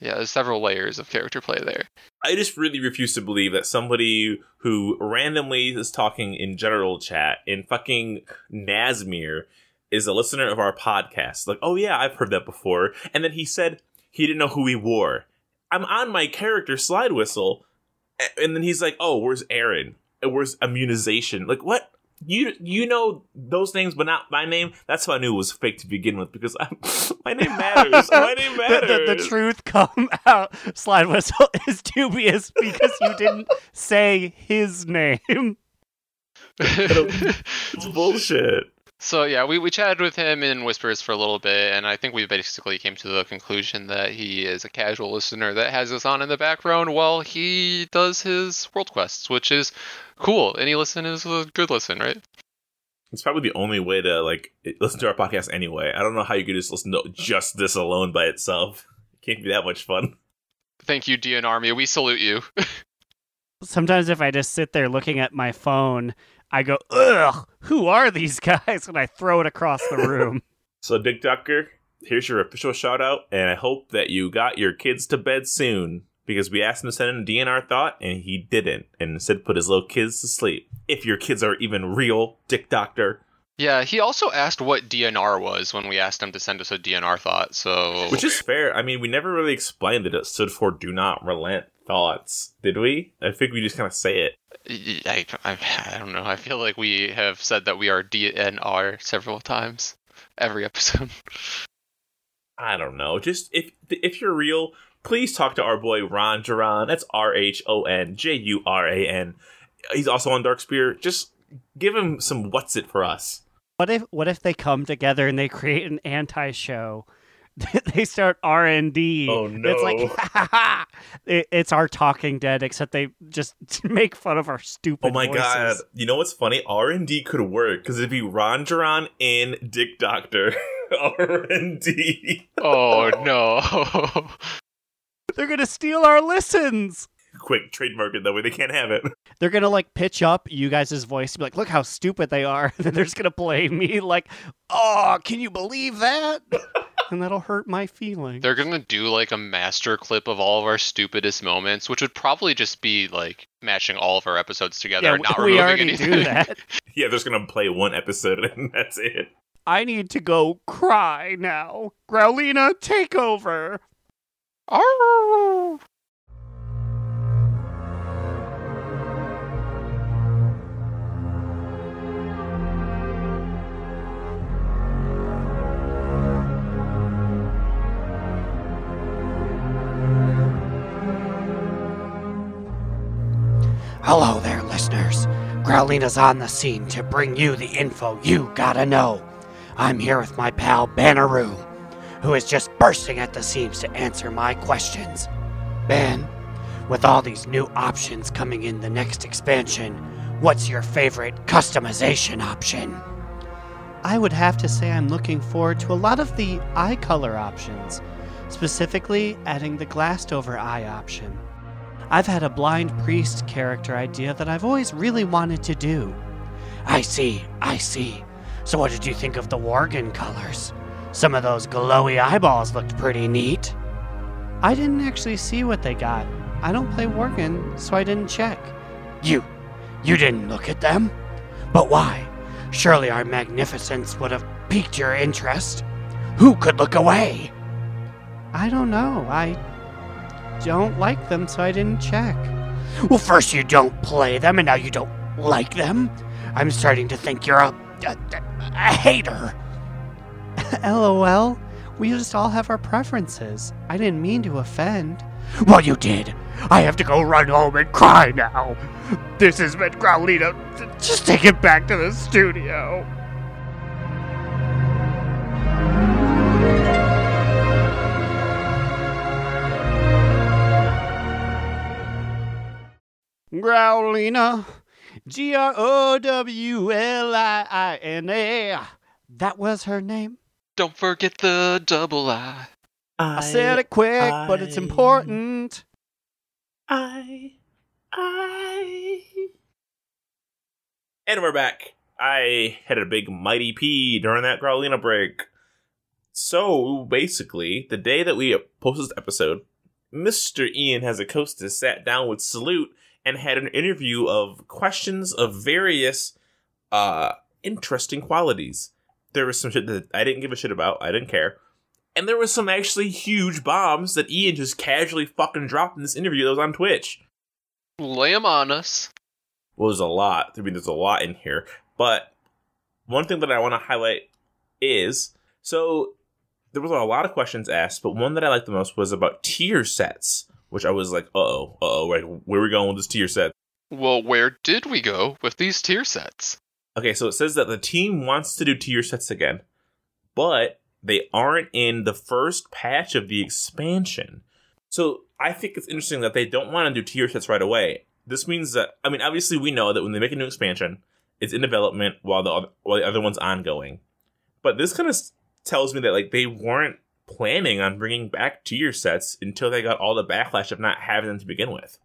yeah there's several layers of character play there I just really refuse to believe that somebody who randomly is talking in general chat in fucking Nazmir is a listener of our podcast. Like, oh yeah, I've heard that before. And then he said he didn't know who he wore. I'm on my character slide whistle, and then he's like, oh, where's Aaron? Uh, where's immunization? Like, what? You you know those things, but not my name. That's how I knew it was fake to begin with because I'm, my name matters. my name The- matters. the, the truth come out. Slide whistle is dubious because you didn't say his name. It's bullshit. So yeah, we, we chatted with him in whispers for a little bit, and I think we basically came to the conclusion that he is a casual listener that has us on in the background while he does his world quests, which is cool. Any listen is a good listen, right? It's probably the only way to like listen to our podcast anyway. I don't know how you could just listen to just this alone by itself. It can't be that much fun. Thank you, DN Army. We salute you. Sometimes if I just sit there looking at my phone, I go, ugh, who are these guys? And I throw it across the room. So, Dick Ducker, here's your official shout out, and I hope that you got your kids to bed soon because we asked him to send in a DNR thought, and he didn't, and instead put his little kids to sleep. If your kids are even real, Dick Doctor, yeah, he also asked what DNR was when we asked him to send us a DNR thought. So which is fair. I mean, we never really explained that it stood for "Do Not Relent." Thoughts, did we? I think we just kind of say it. I, I, I don't know. I feel like we have said that we are DNR several times every episode. I don't know. Just if if you're real, please talk to our boy Ron Duran. That's R H O N J U R A N. He's also on Darkspear. Just give him some what's it for us. What if what if they come together and they create an anti-show? they start R and D. Oh, no! It's like ha, ha, ha. It, it's our Talking Dead, except they just make fun of our stupid. Oh my voices. god! You know what's funny? R and D could work because it'd be Ron Duran and Dick Doctor. R and D. oh no. They're gonna steal our listens. Quick trademark it that way. They can't have it. They're gonna like pitch up you guys' voice and be like, "Look how stupid they are." And then they're just gonna play me like, "Oh, can you believe that?" And that'll hurt my feelings. They're gonna do like a master clip of all of our stupidest moments, which would probably just be like matching all of our episodes together yeah, and not we removing already anything. do that. Yeah, they're just gonna play one episode and that's it. I need to go cry now. Growlina, take over. Arr! Hello there, listeners. Growlina's on the scene to bring you the info you gotta know. I'm here with my pal Banneroo, who is just bursting at the seams to answer my questions. Ben, with all these new options coming in the next expansion, what's your favorite customization option? I would have to say I'm looking forward to a lot of the eye color options, specifically adding the glassed over eye option. I've had a blind priest character idea that I've always really wanted to do. I see, I see. So, what did you think of the Worgen colors? Some of those glowy eyeballs looked pretty neat. I didn't actually see what they got. I don't play Worgen, so I didn't check. You, you didn't look at them? But why? Surely our magnificence would have piqued your interest. Who could look away? I don't know. I don't like them, so I didn't check. Well, first you don't play them, and now you don't like them. I'm starting to think you're a, a, a hater. LOL. We just all have our preferences. I didn't mean to offend. Well, you did. I have to go run home and cry now. This has been Growlito. Just take it back to the studio. Growlina. G R O W L I I N A. That was her name. Don't forget the double I. I said it quick, but it's important. I, I. And we're back. I had a big mighty pee during that Growlina break. So basically, the day that we posted this episode, Mr. Ian Hazzikostas sat down with Sloot and had an interview of questions of various uh interesting qualities. There was some shit that I didn't give a shit about, I didn't care. And there was some actually huge bombs that Ian just casually fucking dropped in this interview that was on Twitch. Lay 'em on us. Well, there's a lot. I mean, there's a lot in here. But one thing that I want to highlight is so there was a lot of questions asked, but one that I liked the most was about tier sets, which I was like, uh oh, uh oh, like, where are we going with this tier set? Well, where did we go with these tier sets? Okay, so it says that the team wants to do tier sets again, but they aren't in the first patch of the expansion. So I think it's interesting that they don't want to do tier sets right away. This means that I mean, obviously, we know that when they make a new expansion, it's in development while the other, while the other one's ongoing. But this kind of tells me that like they weren't planning on bringing back tier sets until they got all the backlash of not having them to begin with.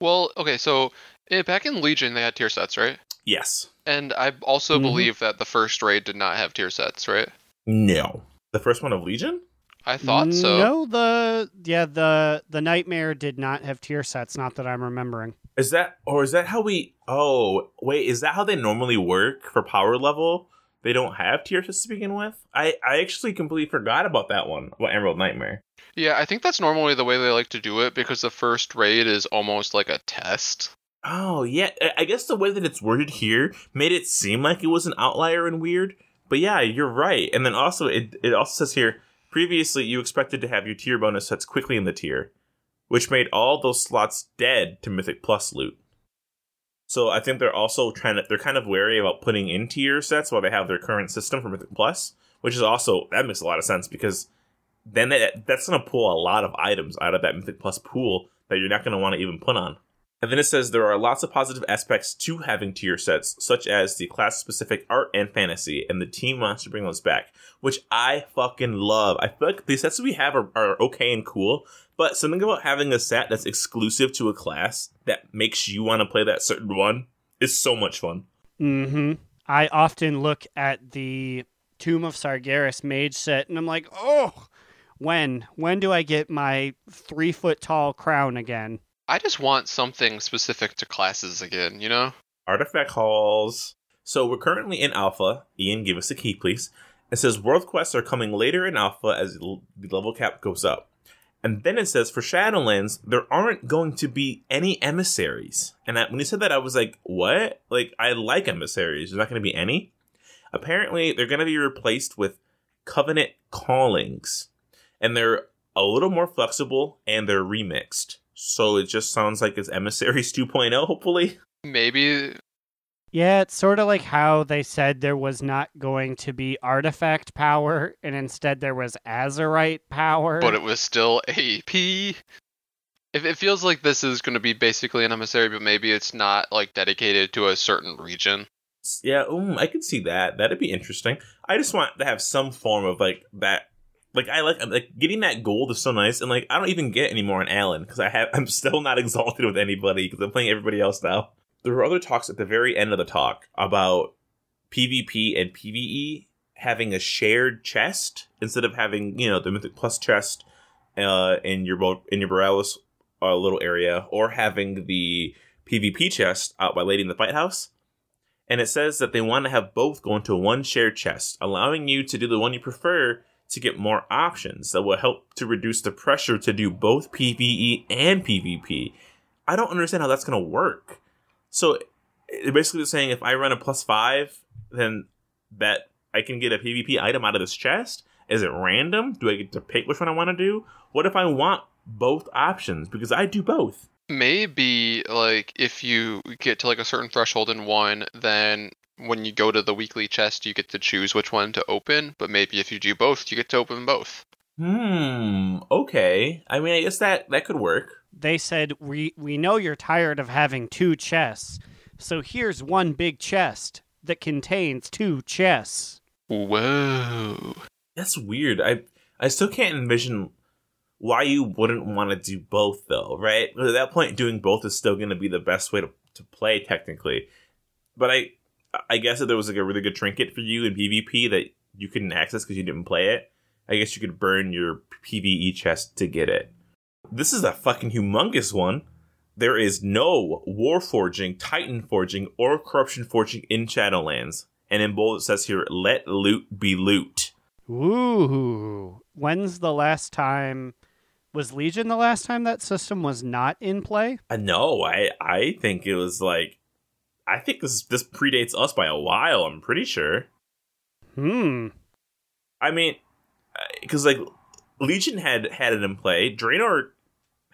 Well, okay, so eh, back in Legion they had tier sets, right? Yes. And I also Mhm. believe that the first raid did not have tier sets, right? No. The first one of Legion. I thought so. No, the yeah the the nightmare did not have tier sets. Not that I'm remembering. Is that or is that how we? Oh, wait, is that how they normally work for power level? They don't have tier sets to begin with. I I actually completely forgot about that one. About Emerald Nightmare. Yeah, I think that's normally the way they like to do it because the first raid is almost like a test. Oh yeah, I- I guess the way that it's worded here made it seem like it was an outlier and weird. But yeah, you're right. And then also it it also says here previously you expected to have your tier bonus sets quickly in the tier, which made all those slots dead to Mythic Plus loot. So I think they're also trying to they're kind of wary about putting in tier sets while they have their current system for Mythic Plus, which is also that makes a lot of sense because then that, that's going to pull a lot of items out of that Mythic Plus pool that you're not going to want to even put on. And then it says there are lots of positive aspects to having tier sets, such as the class specific art and fantasy, and the team wants to bring those back, which I fucking love. I feel like the sets we have are, are okay and cool, but something about having a set that's exclusive to a class that makes you want to play that certain one is so much fun. Mm-hmm. I often look at the Tomb of Sargeras mage set, and I'm like, oh, when when do I get my three foot tall crown again? I just want something specific to classes again, you know? Artifact halls. So we're currently in alpha. Ian, give us a key, please. It says world quests are coming later in alpha as the level cap goes up. And then it says for Shadowlands, there aren't going to be any emissaries. And I, when he said that, I was like, what? Like, I like emissaries. There's not going to be any? Apparently, they're going to be replaced with Covenant callings. And they're a little more flexible and they're remixed. So it just sounds like it's Emissaries 2.0, hopefully. Maybe Yeah, it's sort of like how they said there was not going to be artifact power, and instead there was Azerite power. but it was still AP. If it feels like this is going to be basically an emissary, but maybe it's not like dedicated to a certain region. Yeah, um, I could see that. That'd be interesting. I just want to have some form of like that. Like I like like getting that gold is so nice, and like I don't even get any more on Alan because I have I'm still not exalted with anybody because I'm playing everybody else now. There were other talks at the very end of the talk about PvP and PvE having a shared chest instead of having you know the Mythic Plus chest uh, in your in your Boralus uh, little area, or having the PvP chest out by Lady in the Fight House and it says that they want to have both go into one shared chest, allowing you to do the one you prefer to get more options that will help to reduce the pressure to do both PvE and PvP. I don't understand how that's going to work. So basically saying if I run a plus five, then that I can get a PvP item out of this chest. Is it random? Do I get to pick which one I want to do? What if I want both options? Because I do both. Maybe like if you get to like a certain threshold in one, then when you go to the weekly chest, you get to choose which one to open. But maybe if you do both, you get to open both. Hmm. Okay. I mean, I guess that that could work. they said we we know you're tired of having two chests, so here's one big chest that contains two chests. Whoa. That's weird. I I still can't envision why you wouldn't want to do both though, right? At that point doing both is still going to be the best way to, to play technically. But I I guess if there was like a really good trinket for you in PvP that you couldn't access because you didn't play it, I guess you could burn your PvE chest to get it. This is a fucking humongous one. There is no war forging, titan forging, or corruption forging in Shadowlands. And in bold it says here, let loot be loot. Ooh. When's the last time was Legion the last time that system was not in play? Uh, no, I I think it was like I think this this predates us by a while. I'm pretty sure. Hmm. I mean, because like Legion had had it in play, Draenor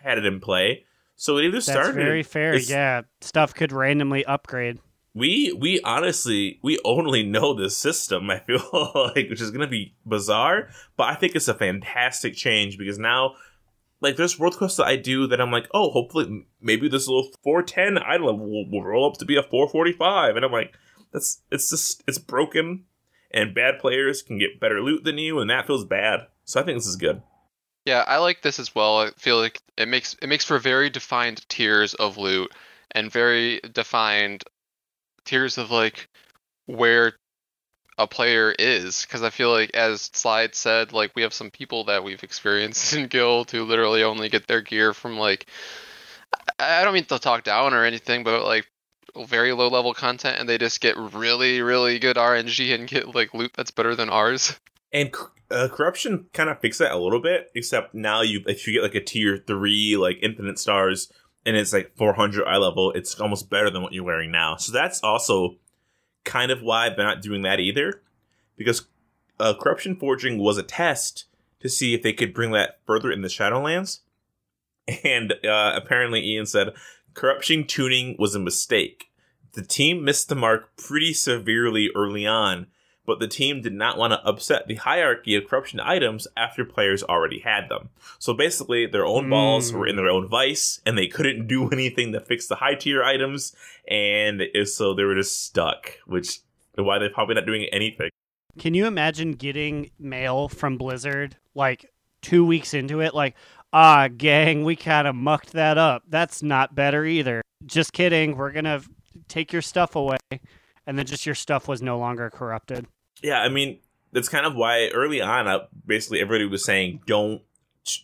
had it in play, so it either That's started. very fair. Yeah, stuff could randomly upgrade. we we honestly we only know this system. I feel like which is gonna be bizarre, but I think it's a fantastic change because now. Like there's world quests that I do that I'm like, oh, hopefully maybe this little 410 item will, will roll up to be a 445, and I'm like, that's it's just it's broken, and bad players can get better loot than you, and that feels bad. So I think this is good. Yeah, I like this as well. I feel like it makes it makes for very defined tiers of loot and very defined tiers of like where a player is because I feel like as Slide said, like we have some people that we've experienced in Guild who literally only get their gear from like I don't mean to talk down or anything, but like very low level content and they just get really really good RNG and get like loot that's better than ours. And uh, corruption kind of fixed that a little bit, except now you if you get like a tier three like infinite stars and it's like 400 eye level, it's almost better than what you're wearing now. So that's also kind of why they're not doing that either, because uh, corruption forging was a test to see if they could bring that further in the Shadowlands, and uh, apparently Ian said corruption tuning was a mistake. The team missed the mark pretty severely early on but the team did not want to upset the hierarchy of corruption items after players already had them. So basically, their own balls were in hmm. their own vice, and they couldn't do anything to fix the high tier items, and so they were just stuck, which is why they're probably not doing anything. Can you imagine getting mail from Blizzard like two weeks into it? Like, ah, gang, we kind of mucked that up. That's not better either. Just kidding. We're going to take your stuff away. And then just your stuff was no longer corrupted. Yeah, I mean, that's kind of why early on, uh, basically everybody was saying don't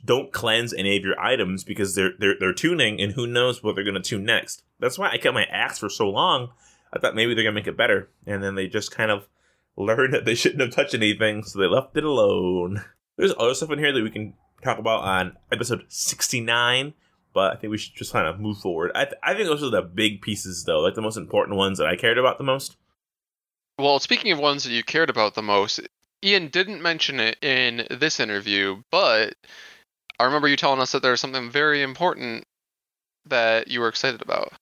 don't cleanse any of your items because they're they're they're tuning, and who knows what they're going to tune next. That's why I kept my axe for so long. I thought maybe they're going to make it better, and then they just kind of learned that they shouldn't have touched anything, so they left it alone. There's other stuff in here that we can talk about on episode 69, but I think we should just kind of move forward. I, th- I think those are the big pieces, though, like the most important ones that I cared about the most. Well, speaking of ones that you cared about the most, Ian didn't mention it in this interview, but I remember you telling us that there was something very important that you were excited about.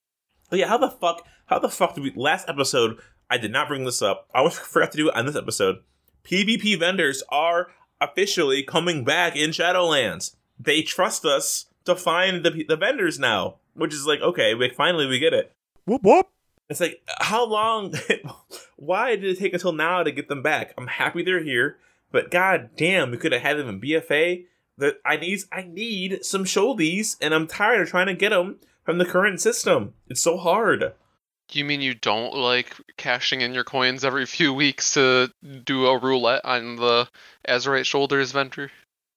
Oh yeah, how the fuck? How the fuck did we? Last episode, I did not bring this up. I almost forgot to do it on this episode. PvP vendors are officially coming back in Shadowlands. They trust us to find the the vendors now, which is like okay, we finally we get it. Whoop, whoop. It's like how long? why did it take until now to get them back? I'm happy they're here, but god damn, we could have had them in BFA. That I need, I need some shouldies, and I'm tired of trying to get them from the current system. It's so hard. You mean you don't like cashing in your coins every few weeks to do a roulette on the Azerite Shoulders venture?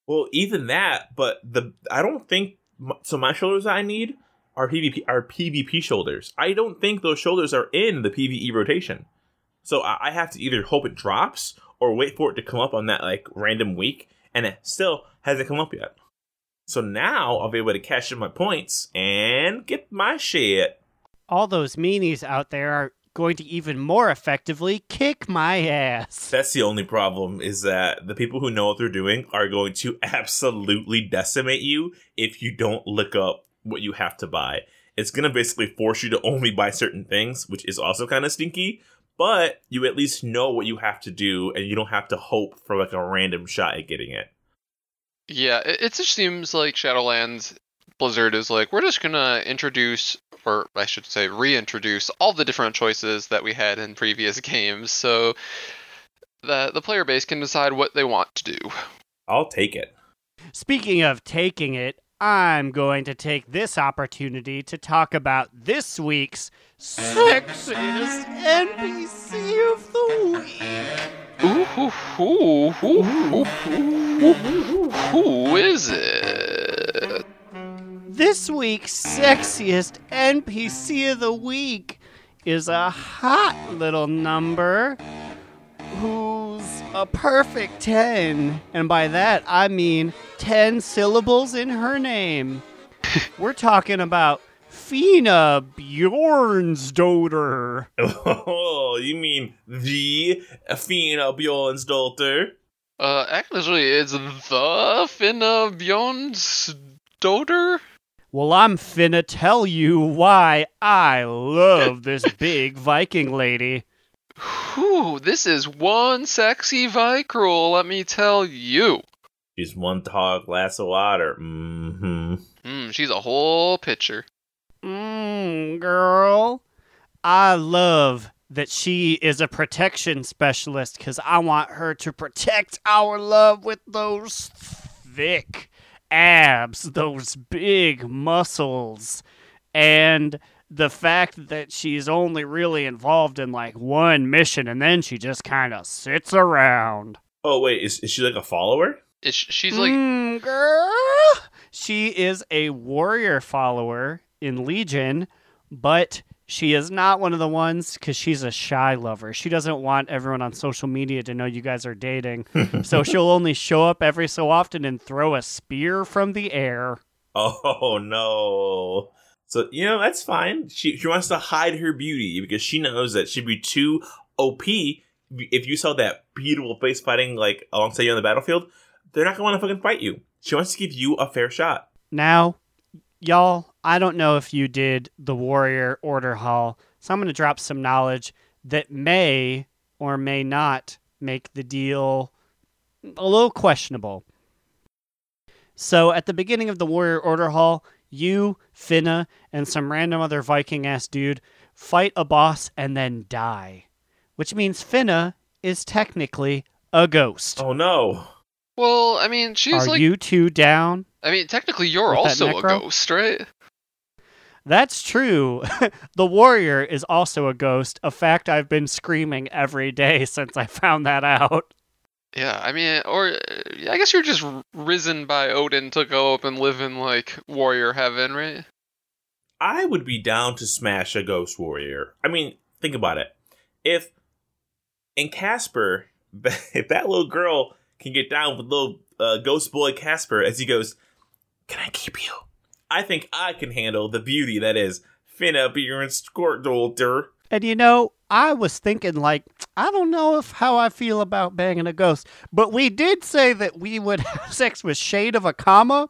Well, even that, but the I don't think so. My shoulders I need are PvP are PvP shoulders. I don't think those shoulders are in the PvE rotation. So I, I have to either hope it drops or wait for it to come up on that like random week, and it still hasn't come up yet. So now I'll be able to cash in my points and get my shit. All those meanies out there are going to even more effectively kick my ass. That's the only problem is that the people who know what they're doing are going to absolutely decimate you if you don't look up what you have to buy. It's going to basically force you to only buy certain things, which is also kind of stinky, but you at least know what you have to do and you don't have to hope for like a random shot at getting it. Yeah, it, it just seems like Shadowlands Blizzard is like, we're just gonna introduce, or I should say, reintroduce all the different choices that we had in previous games, so that the player base can decide what they want to do. I'll take it. Speaking of taking it, I'm going to take this opportunity to talk about this week's sexiest NPC of the week. Ooh, who is it? This week's sexiest NPC of the week is a hot little number who's a perfect 10. And by that, I mean 10 syllables in her name. We're talking about Finna Bjornsdotter. Oh, you mean the Finna Bjornsdottir? Uh, actually, it's the Finna Bjorn's daughter. Well, I'm finna tell you why I love this big Viking lady. Whew, this is one sexy Vrykul, let me tell you. She's one tall glass of water. Mm-hmm. Mm, she's a whole pitcher. Mmm, girl. I love that she is a protection specialist because I want her to protect our love with those thick abs, those big muscles, and the fact that she's only really involved in like one mission and then she just kind of sits around. Oh wait, is, is she like a follower? Is sh- she's like, Mm, girl. She is a warrior follower in Legion, but she is not one of the ones because she's a shy lover. She doesn't want everyone on social media to know you guys are dating. so she'll only show up every so often and throw a spear from the air. Oh no. So you know that's fine. She she wants to hide her beauty because she knows that she'd be too OP if you saw that beautiful face fighting like alongside you on the battlefield. They're not gonna want to fucking fight you. She wants to give you a fair shot. Now, y'all, I don't know if you did the Warrior Order Hall, so I'm going to drop some knowledge that may or may not make the deal a little questionable. So, at the beginning of the Warrior Order Hall, you, Finna, and some random other Viking ass dude fight a boss and then die, which means Finna is technically a ghost. Oh no. Well, I mean, she's Are like, you two down? I mean, technically, you're also a ghost, right? That's true. the warrior is also a ghost, a fact I've been screaming every day since I found that out. Yeah, I mean, or uh, I guess you're just risen by Odin to go up and live in like warrior heaven, right? I would be down to smash a ghost warrior. I mean, think about it. If in Casper, if that little girl can get down with little uh, ghost boy Casper as he goes, "Can I keep you?" I think I can handle the beauty that is Finna Bjorn Skortdolter. And you know, I was thinking like, I don't know if how I feel about banging a ghost, but we did say that we would have sex with Shade of Akama,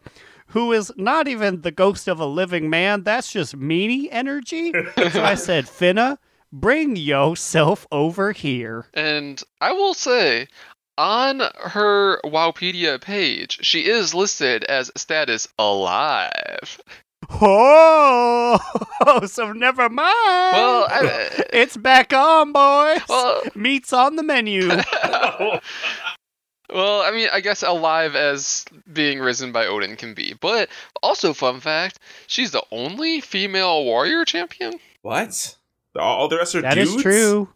who is not even the ghost of a living man. That's just meanie energy. so I said, Finna, bring yourself over here. And I will say, on her Wowpedia page, she is listed as status alive. Oh, so never mind. Well, I, it's back on, boys. well, Meat's on the menu. well, I mean, I guess alive as being risen by Odin can be. But also, fun fact, she's the only female warrior champion. What? All the rest are That is dudes? true.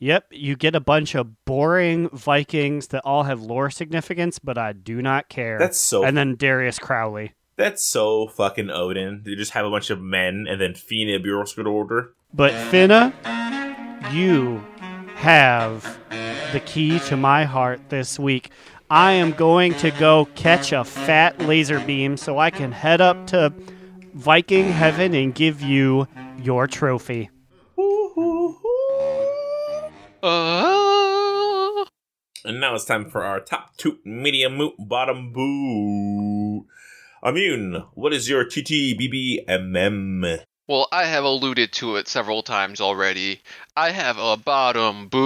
Yep, you get a bunch of boring Vikings that all have lore significance, but I do not care. That's so and then Darius Crowley. that's so fucking Odin. They just have a bunch of men and then Finna Bjorn order. But Finna, you have the key to my heart this week. I am going to go catch a fat laser beam so I can head up to Viking heaven and give you your trophy. Uh, And now it's time for our top toot, medium moot, bottom boot. Immune, what is your TTBBMM? well, I have alluded to it several times already. I have a bottom boot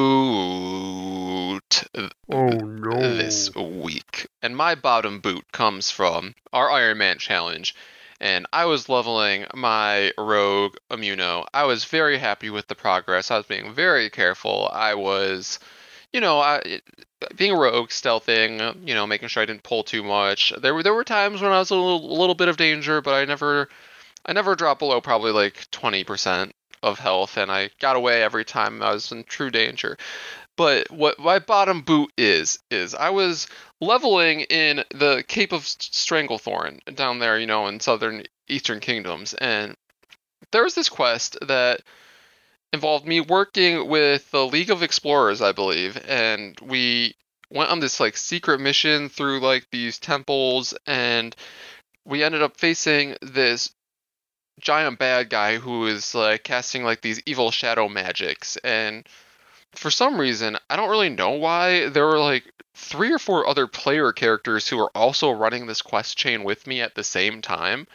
Oh no. this week. And my bottom boot comes from our Iron Man challenge. And I was leveling my rogue immuno. I was very happy with the progress. I was being very careful. I was, you know, I, being a rogue, stealthing, you know, making sure I didn't pull too much. There were there were times when I was a little, a little bit of danger, but I never I never dropped below probably like 20% of health, and I got away every time I was in true danger. But what my bottom boot is is I was leveling in the Cape of Stranglethorn down there, you know, in southern Eastern Kingdoms, and there was this quest that involved me working with the League of Explorers, I believe, and we went on this like secret mission through like these temples, and we ended up facing this giant bad guy who is like casting like these evil shadow magics. And for some reason i don't really know why there were like three or four other player characters who were also running this quest chain with me at the same time.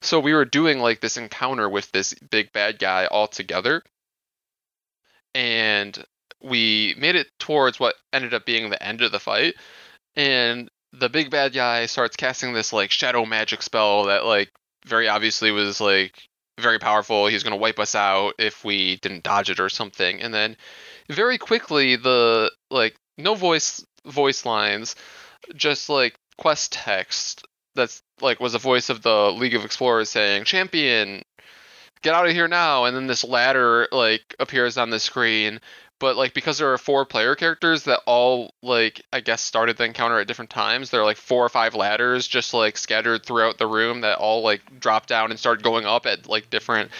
So we were doing like this encounter with this big bad guy all together. And we made it towards what ended up being the end of the fight. And the big bad guy starts casting this like shadow magic spell that like very obviously was like very powerful. He's going to wipe us out if we didn't dodge it or something. And then very quickly the like no voice voice lines, just like quest text that's like was a voice of the League of Explorers saying champion get out of here now and then this ladder like appears on the screen but like because there are four player characters that all like I guess started the encounter at different times, there are like four or five ladders just like scattered throughout the room that all like drop down and start going up at like different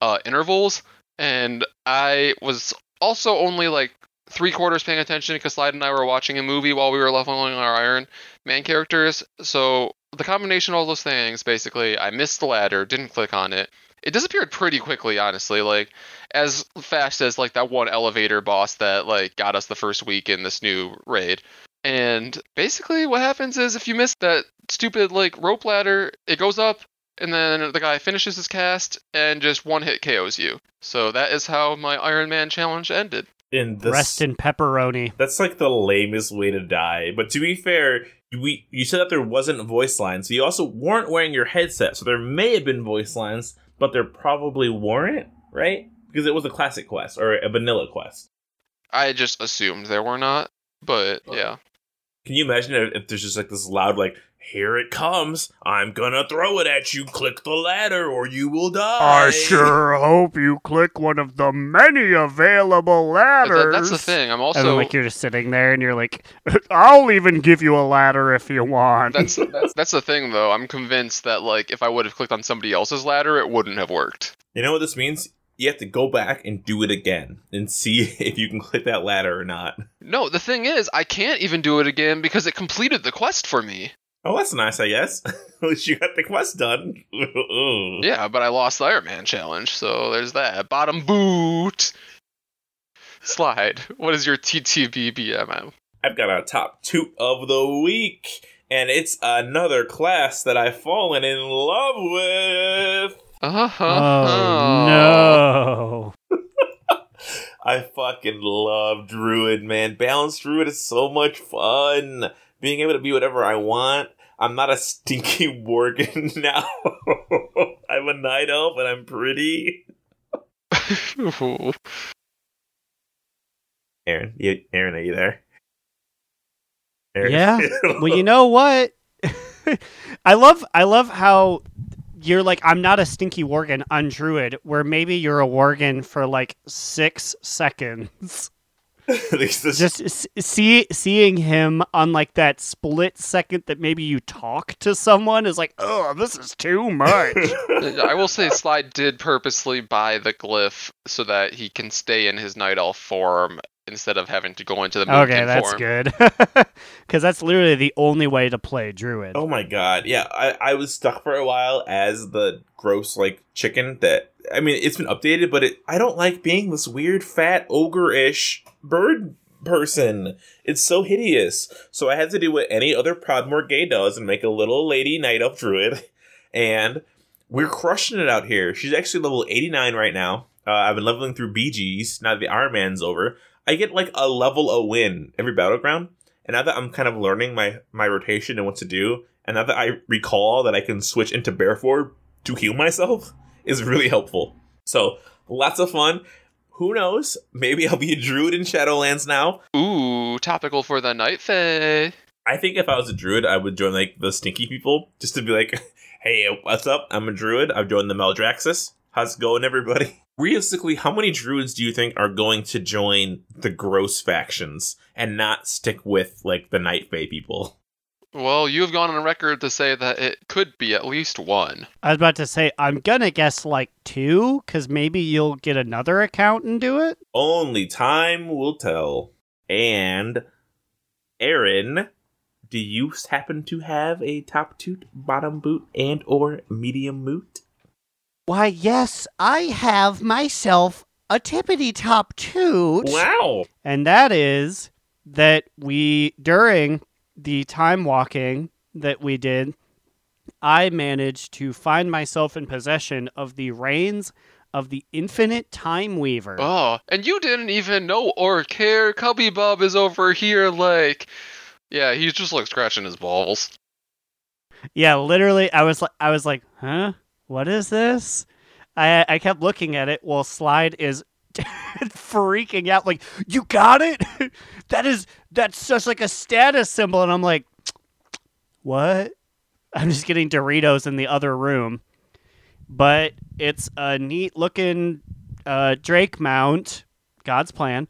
uh, intervals. And I was also only like three quarters paying attention because Slide and I were watching a movie while we were leveling our Iron Man characters. So the combination of all those things, basically, I missed the ladder, didn't click on it. It disappeared pretty quickly, honestly. Like as fast as like that one elevator boss that like got us the first week in this new raid. And basically what happens is if you miss that stupid like rope ladder, it goes up and then the guy finishes his cast and just one hit KOs you. So that is how my Iron Man challenge ended. In this, Rest in pepperoni. that's like the lamest way to die. But to be fair, we you said that there wasn't voice lines. So you also weren't wearing your headset, so there may have been voice lines, but there probably weren't, right? Because it was a classic quest or a vanilla quest. I just assumed there were not, but yeah. Can you imagine if, if there's just like this loud like here it comes. I'm gonna throw it at you. Click the ladder or you will die. I sure hope you click one of the many available ladders. that, that's the thing. I'm also And then, also like you're just sitting there, and you're like, "I'll even give you a ladder if you want." that's, that's that's the thing though. I'm convinced that like if I would have clicked on somebody else's ladder, it wouldn't have worked. You know what this means? You have to go back and do it again and see if you can click that ladder or not. No, the thing is, I can't even do it again because it completed the quest for me. Oh, that's nice, I guess. At least you got the quest done. Yeah, but I lost the Iron Man challenge, so there's that. Bottom boot. Slide. What is your TTBBM? I've got a top two of the week, and it's another class that I've fallen in love with. Uh-huh. oh no! I fucking love Druid, man. Balanced Druid is so much fun. Being able to be whatever I want. I'm not a stinky worgen now. I'm a night elf and I'm pretty. Aaron, you, Aaron, are you there? Aaron? Yeah. well, you know what? I love I love how you're like I'm not a stinky worgen on druid, where maybe you're a worgen for like six seconds. At least this- Just see seeing him on like that split second that maybe you talk to someone is like, oh, this is too much. I will say Slide did purposely buy the glyph so that he can stay in his night elf form instead of having to go into the okay, that's form. good. Because that's literally the only way to play druid. Oh my god, yeah, I, I was stuck for a while as the gross like chicken that I mean it's been updated, but it I don't like being this weird fat ogre-ish bird person. It's so hideous. So I had to do what any other Proudmoore gay does and make a little lady night elf druid, and we're crushing it out here. She's actually level 89 right now. Uh, I've been leveling through BGs. Now that the Iron Man's over, I get like a level a win every battleground. And now that I'm kind of learning my my rotation and what to do, and now that I recall that I can switch into bear form to heal myself is really helpful. So lots of fun. Who knows? Maybe I'll be a druid in Shadowlands now. Ooh, topical for the night fae. I think if I was a druid, I would join like the stinky people just to be like, "Hey, what's up? I'm a druid. I've joined the Maldraxxus. How's it going, everybody?" Realistically, how many druids do you think are going to join the gross factions and not stick with like the Night Fae people? Well, you have gone on record to say that it could be at least one. I was about to say, I'm gonna guess like two, because maybe you'll get another account and do it. Only time will tell. And Aaron, do you happen to have a top toot, bottom boot, and or medium moot? Why, yes, I have myself a tippity top toot. Wow. And that is that we, during the time walking that we did, I managed to find myself in possession of the reins of the infinite Timereaver. Oh, and you didn't even know or care. Cubby Bob is over here, like, yeah, he's just like scratching his balls. Yeah, literally, I was like, I was like, huh? What is this? I I kept looking at it while Slide is freaking out, like, you got it? that is that's such like a status symbol, and I'm like, what? I'm just getting Doritos in the other room, but it's a neat looking uh, Drake mount, God's plan,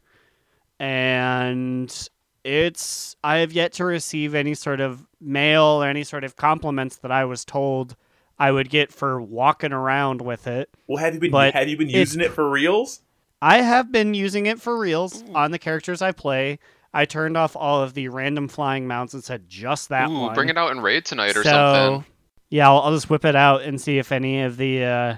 and it's I have yet to receive any sort of mail or any sort of compliments that I was told I would get for walking around with it. Well, have you been But have you been using it for reals? I have been using it for reals on the characters I play. I turned off all of the random flying mounts and said just that Ooh, one. bring it out in raid tonight or so, something. Yeah, I'll, I'll just whip it out and see if any of the uh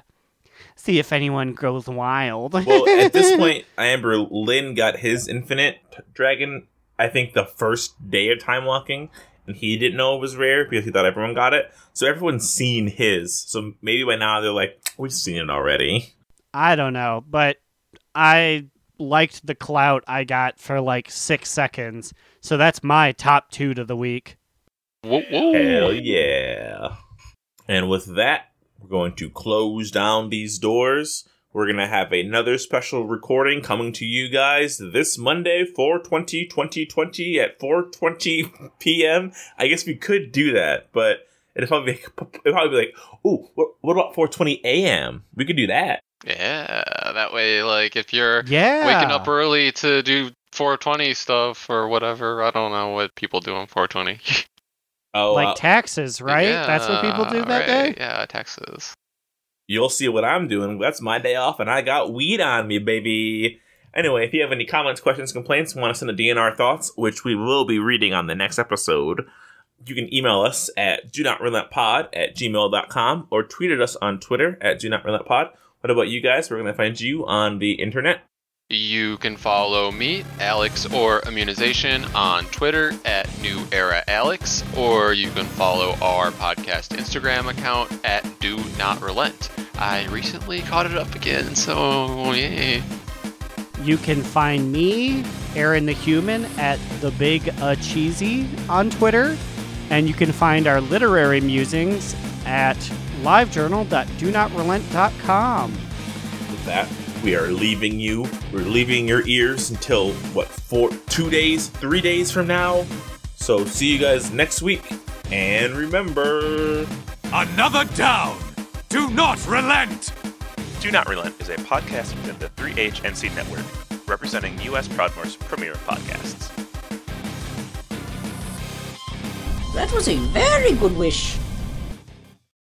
see if anyone goes wild. Well, at this point, Amber Lynn got his infinite dragon. I think the first day of time walking, and he didn't know it was rare because he thought everyone got it. So everyone's seen his. So maybe by now they're like, "We've seen it already." I don't know, but I liked the clout I got for like six seconds. So that's my top two to the week. Whoa, whoa. Hell yeah! And with that, we're going to close down these doors. We're gonna have another special recording coming to you guys this Monday, 420 2020 at 4:20 p.m. I guess we could do that, but it'd probably be, it'd probably be like, "Ooh, what, what about 4:20 a.m.?" We could do that. Yeah, that way, like, if you're Yeah. waking up early to do 420 stuff or whatever, I don't know what people do on 420. Oh, like uh, taxes, right? That's what people do that right, day? Yeah, taxes. you'll see what I'm doing. That's my day off, and I got weed on me, baby. Anyway, if you have any comments, questions, complaints, want to send a DNR thoughts, which we will be reading on the next episode, you can email us at do not relent pod at gmail.com or tweet at us on Twitter at do not relent pod. What about you guys? We're going to find you on the internet. You can follow me, Alex or Immunization, on Twitter at New Era Alex, or you can follow our podcast Instagram account at Do Not Relent. I recently caught it up again, so yay. You can find me, Aaron the Human, at the Big uh, Cheesy on Twitter, and you can find our literary musings at livejournal.donotrelent.com. With that, we are leaving you. We're leaving your ears until, what, four, two days, three days from now? So see you guys next week. And remember. Another down! Do not relent! Do Not Relent is a podcast within the 3HNC network, representing U.S. Proudmoore's premier podcasts. That was a very good wish.